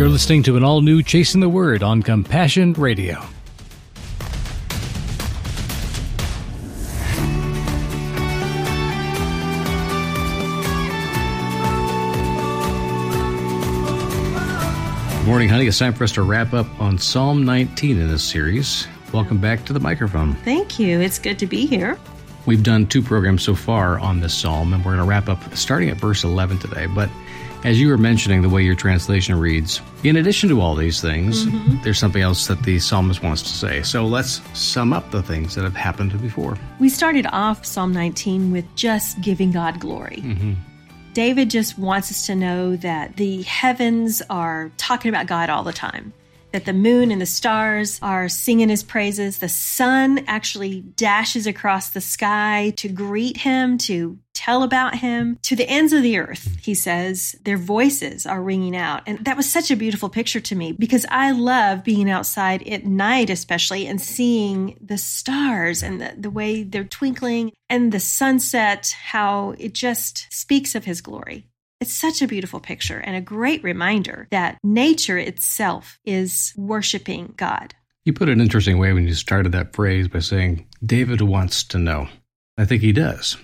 You're listening to an all new Chasing the Word on Compassion Radio. Morning, honey. It's time for us to wrap up on Psalm 19 in this series. Welcome back to the microphone. Thank you. It's good to be here. We've done two programs so far on this psalm, and we're going to wrap up starting at verse 11 today. But as you were mentioning, the way your translation reads, in addition to all these things, mm-hmm. there's something else that the psalmist wants to say. So let's sum up the things that have happened before. We started off Psalm 19 with just giving God glory. Mm-hmm. David just wants us to know that the heavens are talking about God all the time that the moon and the stars are singing his praises. The sun actually dashes across the sky to greet him, to tell about him to the ends of the earth. He says their voices are ringing out. And that was such a beautiful picture to me because I love being outside at night, especially, and seeing the stars and the, the way they're twinkling and the sunset, how it just speaks of his glory. It's such a beautiful picture and a great reminder that nature itself is worshiping God. You put it an interesting way when you started that phrase by saying, David wants to know. I think he does.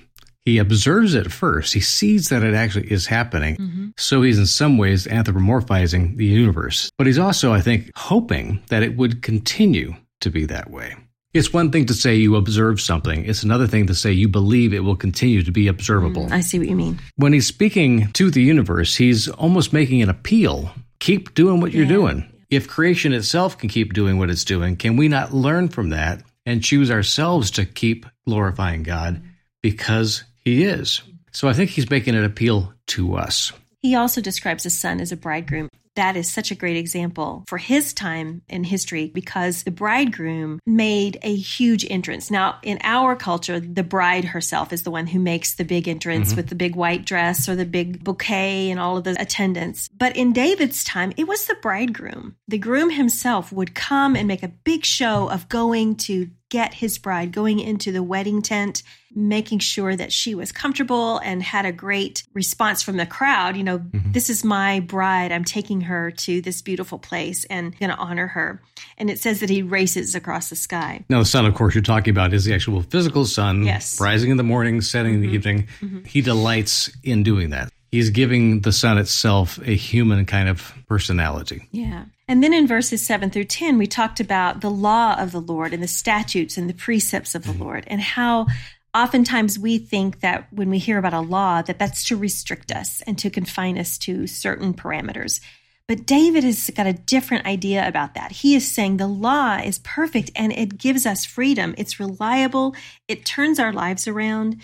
He observes it first. He sees that it actually is happening. Mm-hmm. So he's in some ways anthropomorphizing the universe. But he's also, I think, hoping that it would continue to be that way. It's one thing to say you observe something. It's another thing to say you believe it will continue to be observable. Mm, I see what you mean. When he's speaking to the universe, he's almost making an appeal. Keep doing what you're doing. If creation itself can keep doing what it's doing, can we not learn from that and choose ourselves to keep glorifying God because he is? So I think he's making an appeal to us. He also describes the sun as a bridegroom that is such a great example for his time in history because the bridegroom made a huge entrance. Now, in our culture, the bride herself is the one who makes the big entrance mm-hmm. with the big white dress or the big bouquet and all of the attendants. But in David's time, it was the bridegroom. The groom himself would come and make a big show of going to get his bride going into the wedding tent, making sure that she was comfortable and had a great response from the crowd. You know, mm-hmm. this is my bride. I'm taking her to this beautiful place and going to honor her. And it says that he races across the sky. Now, the sun, of course, you're talking about is the actual physical sun, yes. rising in the morning, setting mm-hmm. in the mm-hmm. evening. Mm-hmm. He delights in doing that. He's giving the sun itself a human kind of personality. Yeah. And then in verses 7 through 10, we talked about the law of the Lord and the statutes and the precepts of the mm-hmm. Lord and how oftentimes we think that when we hear about a law that that's to restrict us and to confine us to certain parameters. But David has got a different idea about that. He is saying the law is perfect and it gives us freedom. It's reliable. It turns our lives around.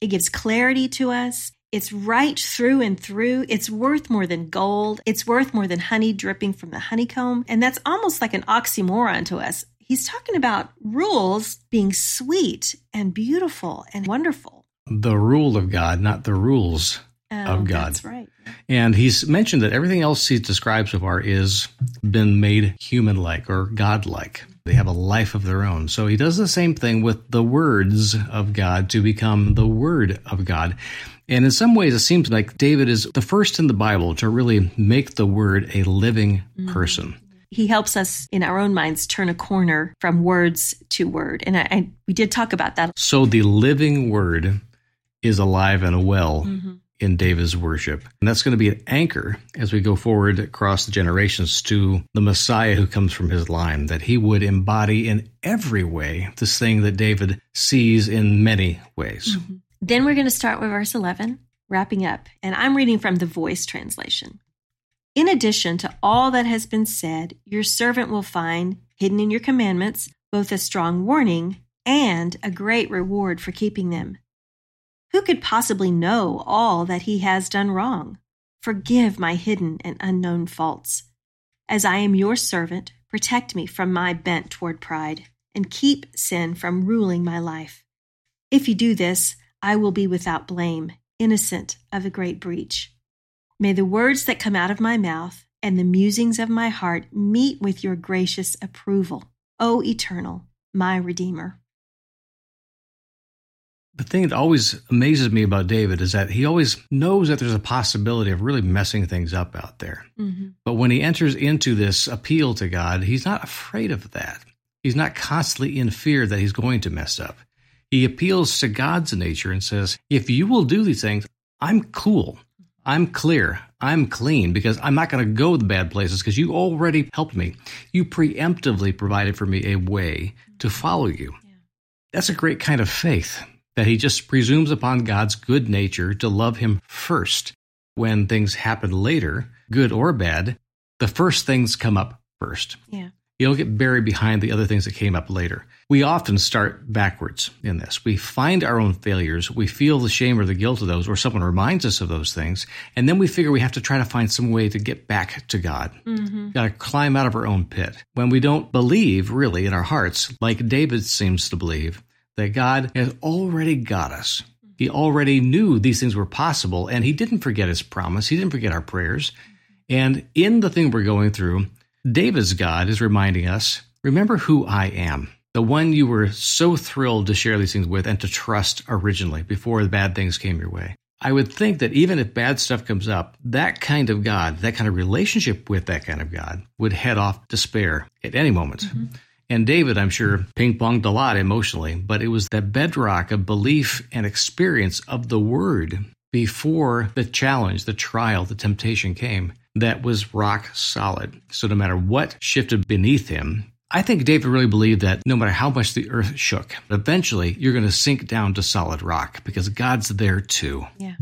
It gives clarity to us. It's right through and through. It's worth more than gold. It's worth more than honey dripping from the honeycomb. And that's almost like an oxymoron to us. He's talking about rules being sweet and beautiful and wonderful. The rule of God, not the rules oh, of God. That's right. And he's mentioned that everything else he's described so far is been made human like or God like. They have a life of their own. So he does the same thing with the words of God to become the word of God. And in some ways, it seems like David is the first in the Bible to really make the word a living mm-hmm. person. He helps us in our own minds turn a corner from words to word. And I, I, we did talk about that. So the living word is alive and well mm-hmm. in David's worship. And that's going to be an anchor as we go forward across the generations to the Messiah who comes from his line, that he would embody in every way this thing that David sees in many ways. Mm-hmm. Then we're going to start with verse 11, wrapping up, and I'm reading from the voice translation. In addition to all that has been said, your servant will find, hidden in your commandments, both a strong warning and a great reward for keeping them. Who could possibly know all that he has done wrong? Forgive my hidden and unknown faults. As I am your servant, protect me from my bent toward pride, and keep sin from ruling my life. If you do this, I will be without blame, innocent of a great breach. May the words that come out of my mouth and the musings of my heart meet with your gracious approval, O Eternal, my Redeemer. The thing that always amazes me about David is that he always knows that there's a possibility of really messing things up out there. Mm-hmm. But when he enters into this appeal to God, he's not afraid of that. He's not constantly in fear that he's going to mess up. He appeals to God's nature and says, If you will do these things, I'm cool. I'm clear. I'm clean because I'm not going to go the bad places because you already helped me. You preemptively provided for me a way to follow you. Yeah. That's a great kind of faith that he just presumes upon God's good nature to love him first. When things happen later, good or bad, the first things come up first. Yeah. You don't get buried behind the other things that came up later. We often start backwards in this. We find our own failures, we feel the shame or the guilt of those, or someone reminds us of those things, and then we figure we have to try to find some way to get back to God. Mm-hmm. Got to climb out of our own pit. When we don't believe, really, in our hearts, like David seems to believe, that God has already got us. He already knew these things were possible, and He didn't forget His promise. He didn't forget our prayers. And in the thing we're going through, David's God is reminding us remember who I am, the one you were so thrilled to share these things with and to trust originally before the bad things came your way. I would think that even if bad stuff comes up, that kind of God, that kind of relationship with that kind of God would head off despair at any moment. Mm-hmm. And David, I'm sure, ping ponged a lot emotionally, but it was that bedrock of belief and experience of the word before the challenge, the trial, the temptation came that was rock solid. So no matter what shifted beneath him, I think David really believed that no matter how much the earth shook, eventually you're going to sink down to solid rock because God's there too. Yeah.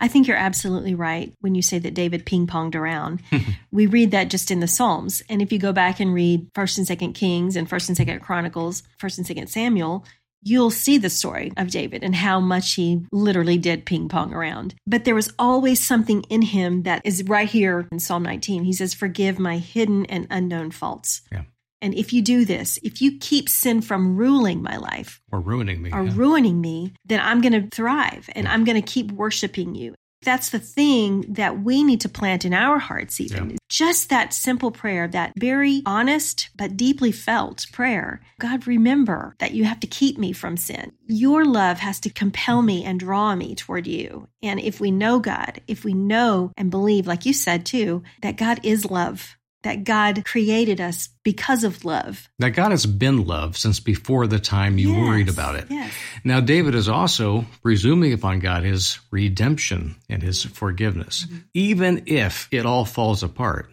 I think you're absolutely right when you say that David ping ponged around. we read that just in the Psalms. And if you go back and read 1st and 2nd Kings and 1st and 2nd Chronicles, 1st and 2nd Samuel, you'll see the story of David and how much he literally did ping pong around. But there was always something in him that is right here in Psalm 19. He says, Forgive my hidden and unknown faults. Yeah. And if you do this, if you keep sin from ruling my life or ruining me, or yeah. ruining me, then I'm going to thrive and yeah. I'm going to keep worshiping you that's the thing that we need to plant in our hearts, even. Yeah. Just that simple prayer, that very honest but deeply felt prayer. God, remember that you have to keep me from sin. Your love has to compel me and draw me toward you. And if we know God, if we know and believe, like you said too, that God is love, that God created us because of love. That God has been love since before the time you yes, worried about it. Yes. Now, David is also presuming upon God his redemption and his forgiveness, mm-hmm. even if it all falls apart.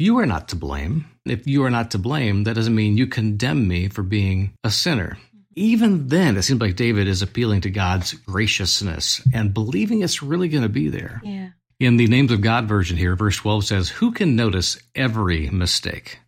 You are not to blame. If you are not to blame, that doesn't mean you condemn me for being a sinner. Mm-hmm. Even then, it seems like David is appealing to God's graciousness and believing it's really going to be there. Yeah. In the Names of God version here, verse 12 says, Who can notice every mistake?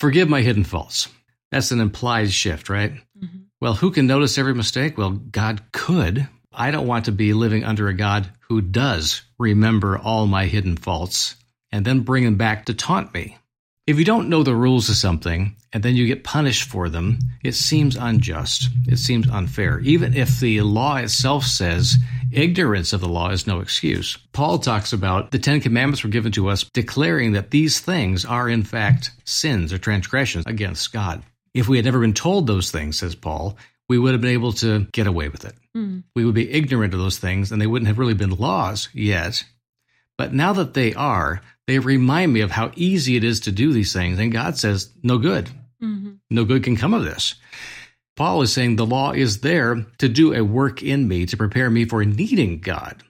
Forgive my hidden faults. That's an implied shift, right? Mm-hmm. Well, who can notice every mistake? Well, God could. I don't want to be living under a God who does remember all my hidden faults and then bring them back to taunt me. If you don't know the rules of something and then you get punished for them, it seems unjust. It seems unfair. Even if the law itself says ignorance of the law is no excuse. Paul talks about the Ten Commandments were given to us declaring that these things are in fact sins or transgressions against God. If we had never been told those things, says Paul, we would have been able to get away with it. Mm. We would be ignorant of those things and they wouldn't have really been laws yet. But now that they are, they remind me of how easy it is to do these things. And God says, no good. Mm-hmm. No good can come of this. Paul is saying the law is there to do a work in me to prepare me for needing God.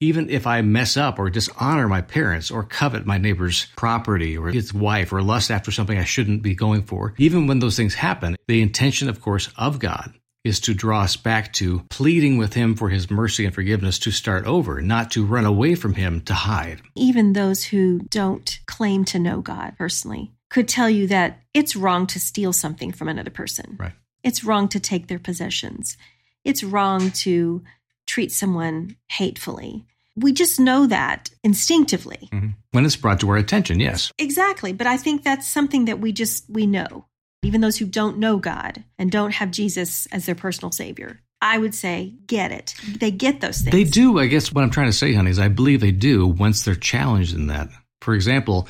Even if I mess up or dishonor my parents or covet my neighbor's property or his wife or lust after something I shouldn't be going for, even when those things happen, the intention, of course, of God is to draw us back to pleading with Him for His mercy and forgiveness to start over, not to run away from Him to hide. Even those who don't claim to know God personally could tell you that it's wrong to steal something from another person. Right. It's wrong to take their possessions. It's wrong to treat someone hatefully. We just know that instinctively. Mm-hmm. When it's brought to our attention, yes. Exactly. But I think that's something that we just, we know even those who don't know God and don't have Jesus as their personal savior. I would say get it. They get those things. They do. I guess what I'm trying to say, honey, is I believe they do once they're challenged in that. For example,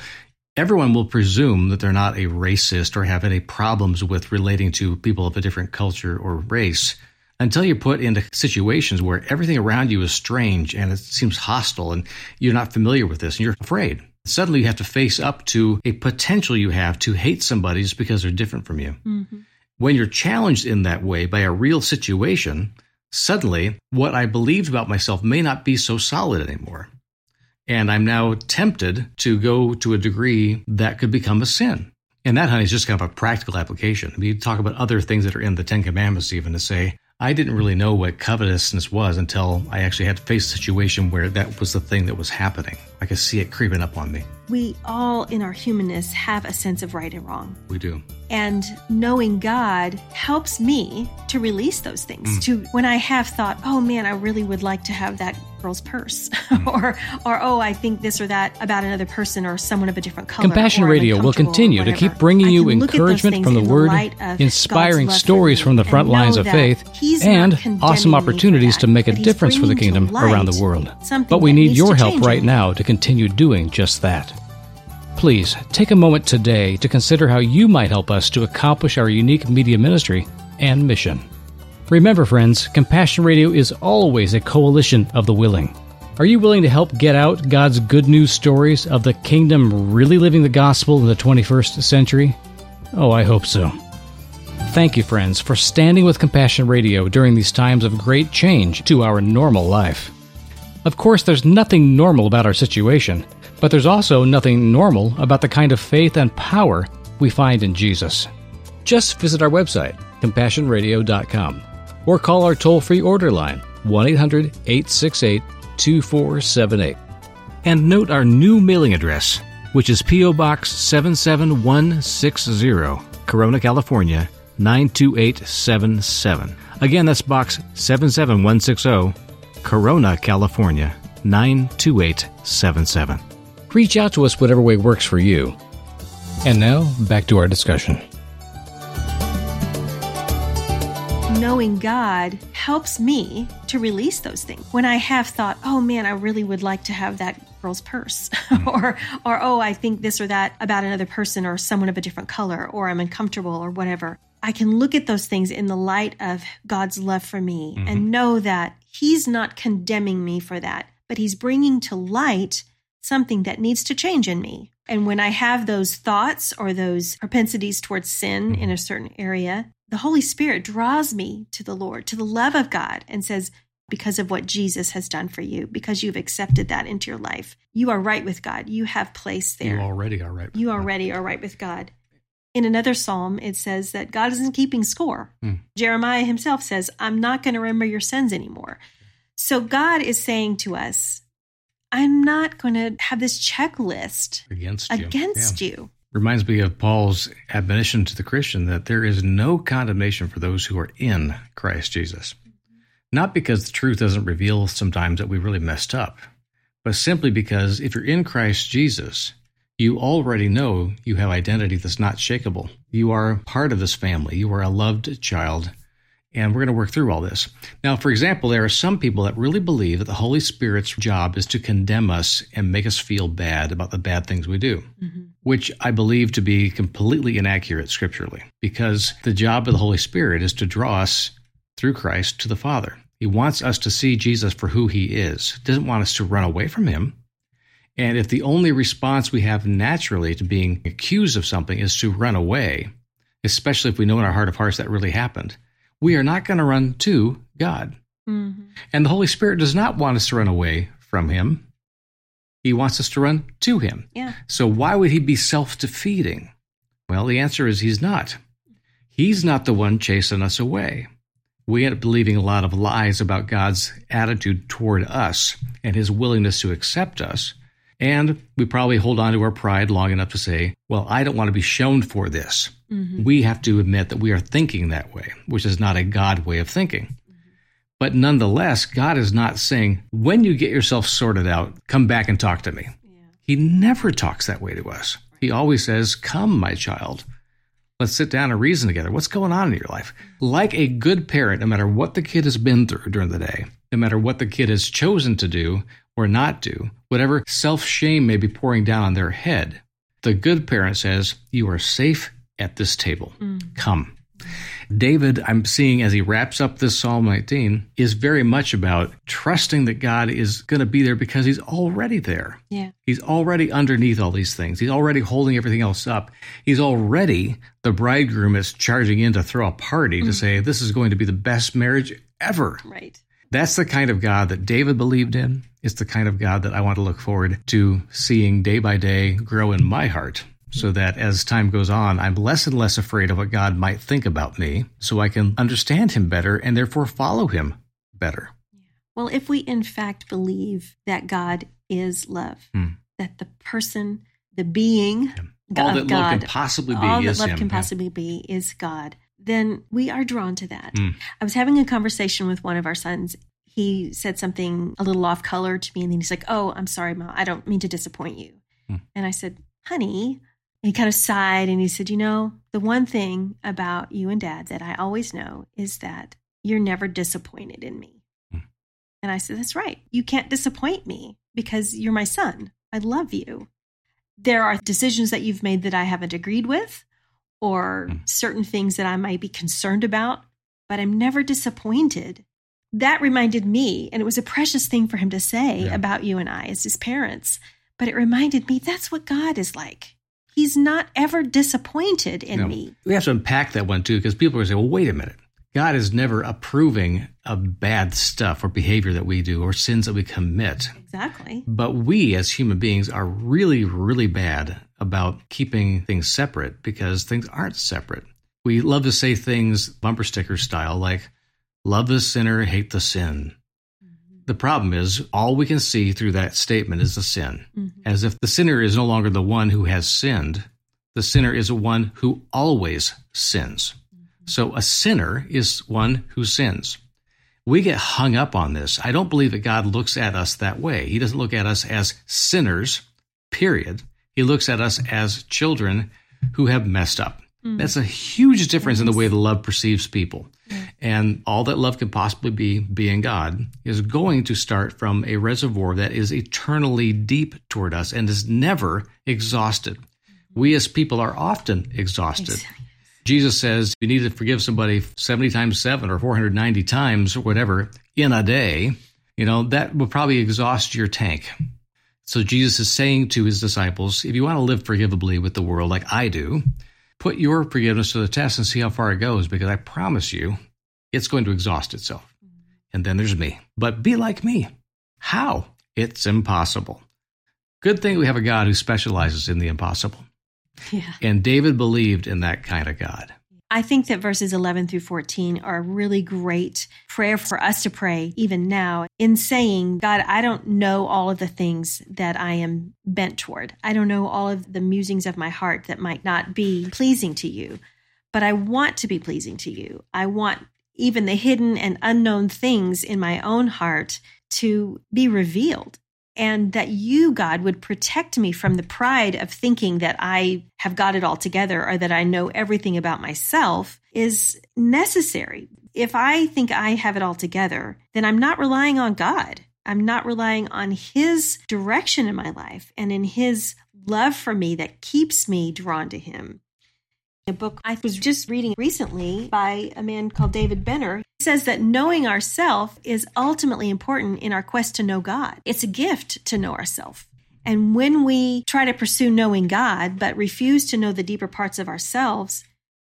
everyone will presume that they're not a racist or have any problems with relating to people of a different culture or race until you're put into situations where everything around you is strange and it seems hostile and you're not familiar with this and you're afraid. Suddenly you have to face up to a potential you have to hate somebody just because they're different from you. Mm-hmm. When you're challenged in that way by a real situation, suddenly what I believed about myself may not be so solid anymore. And I'm now tempted to go to a degree that could become a sin. And that, honey, is just kind of a practical application. We talk about other things that are in the Ten Commandments, even to say, I didn't really know what covetousness was until I actually had to face a situation where that was the thing that was happening. I could see it creeping up on me. We all, in our humanness, have a sense of right and wrong. We do. And knowing God helps me to release those things. Mm. To when I have thought, oh man, I really would like to have that girl's purse, mm. or or oh, I think this or that about another person or someone of a different color. Compassion Radio will continue to keep bringing you encouragement from the Word, inspiring stories from the front lines of faith, and awesome opportunities to make a difference for the kingdom around the world. But we need your help right now to continue doing just that. Please take a moment today to consider how you might help us to accomplish our unique media ministry and mission. Remember, friends, Compassion Radio is always a coalition of the willing. Are you willing to help get out God's good news stories of the kingdom really living the gospel in the 21st century? Oh, I hope so. Thank you, friends, for standing with Compassion Radio during these times of great change to our normal life. Of course, there's nothing normal about our situation, but there's also nothing normal about the kind of faith and power we find in Jesus. Just visit our website, compassionradio.com, or call our toll free order line, 1 800 868 2478. And note our new mailing address, which is P.O. Box 77160, Corona, California 92877. Again, that's Box 77160. Corona, California 92877. Reach out to us whatever way works for you. And now, back to our discussion. Knowing God helps me to release those things. When I have thought, oh man, I really would like to have that girl's purse mm. or or oh i think this or that about another person or someone of a different color or i'm uncomfortable or whatever i can look at those things in the light of god's love for me mm-hmm. and know that he's not condemning me for that but he's bringing to light something that needs to change in me and when i have those thoughts or those propensities towards sin in a certain area the holy spirit draws me to the lord to the love of god and says because of what Jesus has done for you, because you've accepted that into your life. You are right with God. You have place there. You already are right. you already are right with God. In another psalm, it says that God isn't keeping score. Hmm. Jeremiah himself says, I'm not going to remember your sins anymore. So God is saying to us, I'm not going to have this checklist against you. Against yeah. you. Reminds me of Paul's admonition to the Christian that there is no condemnation for those who are in Christ Jesus. Not because the truth doesn't reveal sometimes that we really messed up, but simply because if you're in Christ Jesus, you already know you have identity that's not shakable. You are part of this family. You are a loved child. And we're going to work through all this. Now, for example, there are some people that really believe that the Holy Spirit's job is to condemn us and make us feel bad about the bad things we do, mm-hmm. which I believe to be completely inaccurate scripturally, because the job of the Holy Spirit is to draw us through Christ to the Father. He wants us to see Jesus for who he is. He doesn't want us to run away from him. And if the only response we have naturally to being accused of something is to run away, especially if we know in our heart of hearts that really happened, we are not going to run to God. Mm-hmm. And the Holy Spirit does not want us to run away from him. He wants us to run to him. Yeah. So why would he be self-defeating? Well, the answer is he's not. He's not the one chasing us away we end up believing a lot of lies about God's attitude toward us and his willingness to accept us. And we probably hold on to our pride long enough to say, well, I don't want to be shown for this. Mm-hmm. We have to admit that we are thinking that way, which is not a God way of thinking. Mm-hmm. But nonetheless, God is not saying, when you get yourself sorted out, come back and talk to me. Yeah. He never talks that way to us. He always says, Come, my child. Let's sit down and reason together. What's going on in your life? Like a good parent, no matter what the kid has been through during the day, no matter what the kid has chosen to do or not do, whatever self shame may be pouring down on their head, the good parent says, You are safe at this table. Mm. Come. David, I'm seeing as he wraps up this Psalm 19, is very much about trusting that God is going to be there because he's already there. Yeah. He's already underneath all these things. He's already holding everything else up. He's already the bridegroom that's charging in to throw a party mm-hmm. to say, this is going to be the best marriage ever. Right. That's the kind of God that David believed in. It's the kind of God that I want to look forward to seeing day by day grow in my heart so that as time goes on, I'm less and less afraid of what God might think about me, so I can understand Him better and therefore follow Him better. Well, if we in fact believe that God is love, hmm. that the person, the being, yeah. all that God, love can possibly be all that love him. can possibly yeah. be is God, then we are drawn to that. Hmm. I was having a conversation with one of our sons. He said something a little off color to me, and then he's like, "Oh, I'm sorry, mom. I don't mean to disappoint you." Hmm. And I said, "Honey, he kind of sighed and he said, You know, the one thing about you and dad that I always know is that you're never disappointed in me. Hmm. And I said, That's right. You can't disappoint me because you're my son. I love you. There are decisions that you've made that I haven't agreed with or hmm. certain things that I might be concerned about, but I'm never disappointed. That reminded me, and it was a precious thing for him to say yeah. about you and I as his parents, but it reminded me that's what God is like he's not ever disappointed in me. We have to unpack that one too, because people are say, well, wait a minute. God is never approving of bad stuff or behavior that we do or sins that we commit. Exactly. But we as human beings are really, really bad about keeping things separate because things aren't separate. We love to say things bumper sticker style like, love the sinner, hate the sin. The problem is, all we can see through that statement is the sin, mm-hmm. as if the sinner is no longer the one who has sinned. The sinner is the one who always sins. Mm-hmm. So a sinner is one who sins. We get hung up on this. I don't believe that God looks at us that way. He doesn't look at us as sinners, period. He looks at us as children who have messed up. Mm. That's a huge difference in the way the love perceives people. And all that love can possibly be, being God, is going to start from a reservoir that is eternally deep toward us and is never exhausted. We as people are often exhausted. Jesus says you need to forgive somebody 70 times 7 or 490 times or whatever in a day, you know, that will probably exhaust your tank. So Jesus is saying to his disciples, if you want to live forgivably with the world like I do, put your forgiveness to the test and see how far it goes because I promise you it's going to exhaust itself. Mm-hmm. And then there's me. But be like me. How? It's impossible. Good thing we have a God who specializes in the impossible. Yeah. And David believed in that kind of God. I think that verses 11 through 14 are a really great prayer for us to pray even now in saying, God, I don't know all of the things that I am bent toward. I don't know all of the musings of my heart that might not be pleasing to you, but I want to be pleasing to you. I want even the hidden and unknown things in my own heart to be revealed and that you, God, would protect me from the pride of thinking that I have got it all together or that I know everything about myself is necessary. If I think I have it all together, then I'm not relying on God. I'm not relying on His direction in my life and in His love for me that keeps me drawn to Him. A book I was just reading recently by a man called David Benner says that knowing ourself is ultimately important in our quest to know God. It's a gift to know ourselves. And when we try to pursue knowing God but refuse to know the deeper parts of ourselves,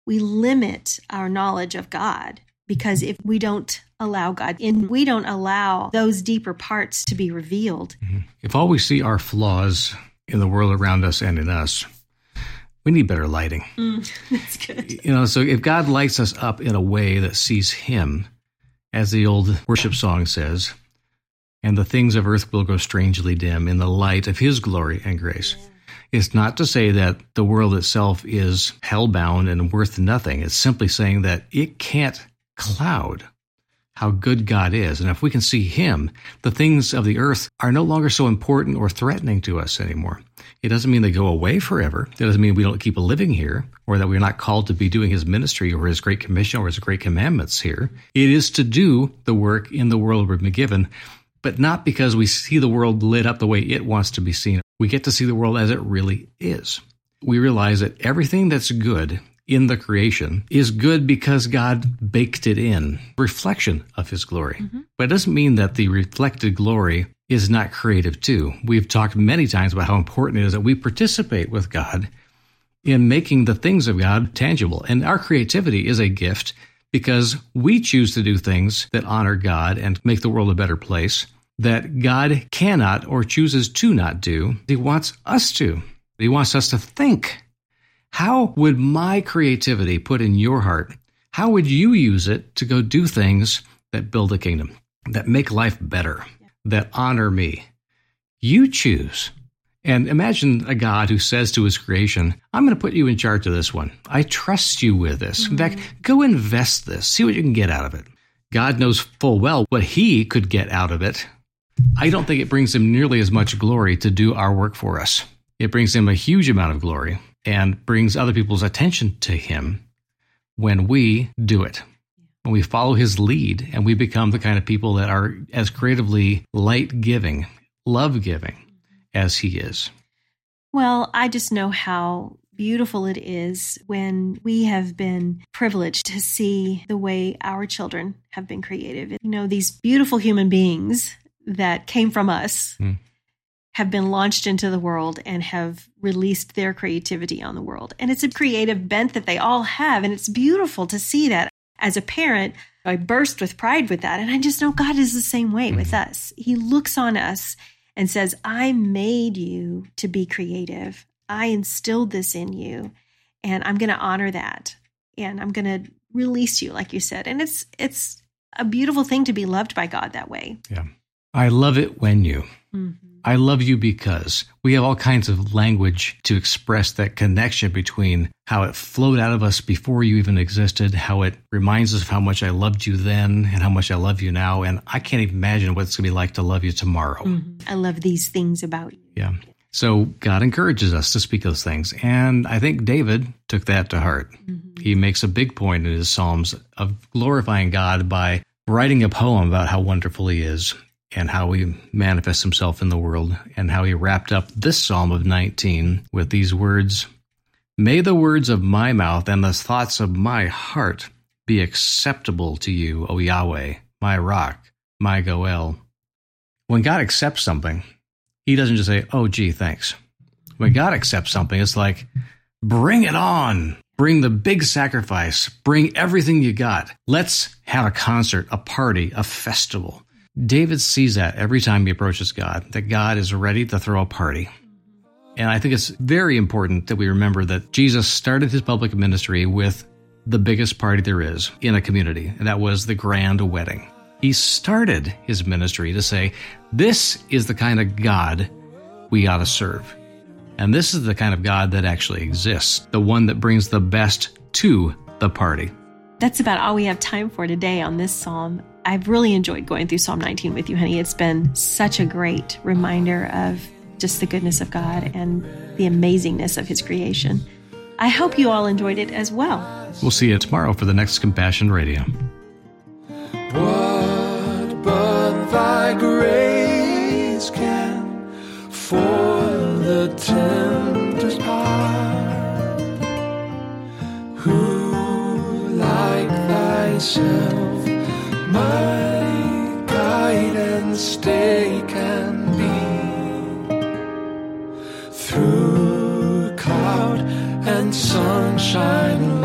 we limit our knowledge of God because if we don't allow God in, we don't allow those deeper parts to be revealed. Mm-hmm. If all we see are flaws in the world around us and in us, we need better lighting. Mm, that's good. You know, so if God lights us up in a way that sees Him, as the old worship song says, and the things of earth will grow strangely dim in the light of His glory and grace. Yeah. It's not to say that the world itself is hellbound and worth nothing. It's simply saying that it can't cloud how good God is. And if we can see Him, the things of the earth are no longer so important or threatening to us anymore. It doesn't mean they go away forever. It doesn't mean we don't keep a living here or that we're not called to be doing His ministry or His great commission or His great commandments here. It is to do the work in the world we've been given, but not because we see the world lit up the way it wants to be seen. We get to see the world as it really is. We realize that everything that's good in the creation is good because God baked it in, reflection of his glory. Mm-hmm. But it doesn't mean that the reflected glory is not creative too. We've talked many times about how important it is that we participate with God in making the things of God tangible. And our creativity is a gift because we choose to do things that honor God and make the world a better place that God cannot or chooses to not do. He wants us to. He wants us to think. How would my creativity put in your heart? How would you use it to go do things that build a kingdom, that make life better, that honor me? You choose. And imagine a God who says to his creation, I'm going to put you in charge of this one. I trust you with this. Mm-hmm. In fact, mm-hmm. go invest this, see what you can get out of it. God knows full well what he could get out of it. I don't think it brings him nearly as much glory to do our work for us. It brings him a huge amount of glory and brings other people's attention to him when we do it. When we follow his lead and we become the kind of people that are as creatively light giving, love giving, as he is. Well, I just know how beautiful it is when we have been privileged to see the way our children have been creative. You know, these beautiful human beings that came from us mm. have been launched into the world and have released their creativity on the world. And it's a creative bent that they all have. And it's beautiful to see that. As a parent, I burst with pride with that. And I just know God is the same way with hmm. us. He looks on us and says, I made you to be creative. I instilled this in you, and I'm going to honor that. And I'm going to release you, like you said. And it's, it's, a beautiful thing to be loved by God that way. Yeah. I love it when you. Mm-hmm. I love you because we have all kinds of language to express that connection between how it flowed out of us before you even existed, how it reminds us of how much I loved you then and how much I love you now. And I can't even imagine what it's going to be like to love you tomorrow. Mm-hmm. I love these things about you. Yeah. So God encourages us to speak those things. And I think David took that to heart. Mm-hmm. He makes a big point in his Psalms of glorifying God by writing a poem about how wonderful he is and how he manifests himself in the world, and how he wrapped up this Psalm of 19 with these words May the words of my mouth and the thoughts of my heart be acceptable to you, O Yahweh, my rock, my Goel. When God accepts something, he doesn't just say, Oh, gee, thanks. When God accepts something, it's like, Bring it on. Bring the big sacrifice. Bring everything you got. Let's have a concert, a party, a festival. David sees that every time he approaches God, that God is ready to throw a party. And I think it's very important that we remember that Jesus started his public ministry with the biggest party there is in a community, and that was the grand wedding. He started his ministry to say, This is the kind of God we ought to serve. And this is the kind of God that actually exists, the one that brings the best to the party. That's about all we have time for today on this psalm. I've really enjoyed going through Psalm 19 with you, honey. It's been such a great reminder of just the goodness of God and the amazingness of His creation. I hope you all enjoyed it as well. We'll see you tomorrow for the next Compassion Radio. What but thy grace can for the tempter's heart? Who like thyself? My guide and stay can be through cloud and sunshine,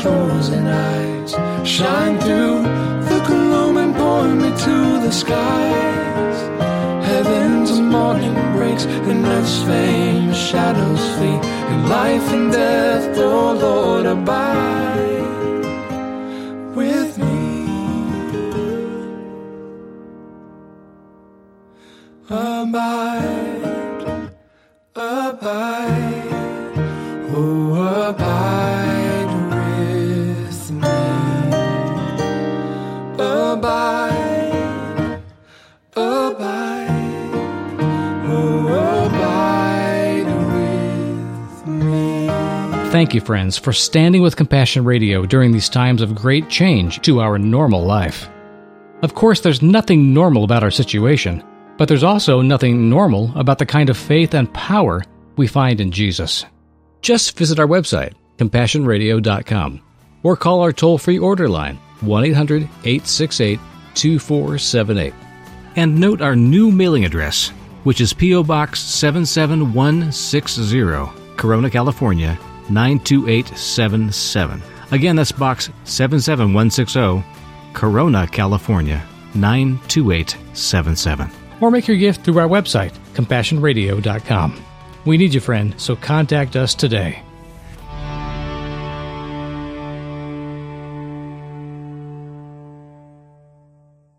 closing eyes shine through the gloom and point me to the skies. Heaven's morning breaks and earth's famous shadows flee. In life and death, oh Lord, abide Thank you, friends, for standing with Compassion Radio during these times of great change to our normal life. Of course, there's nothing normal about our situation. But there's also nothing normal about the kind of faith and power we find in Jesus. Just visit our website, compassionradio.com, or call our toll free order line, 1 800 868 2478. And note our new mailing address, which is P.O. Box 77160, Corona, California 92877. Again, that's Box 77160, Corona, California 92877 or make your gift through our website, compassionradio.com. We need you, friend, so contact us today.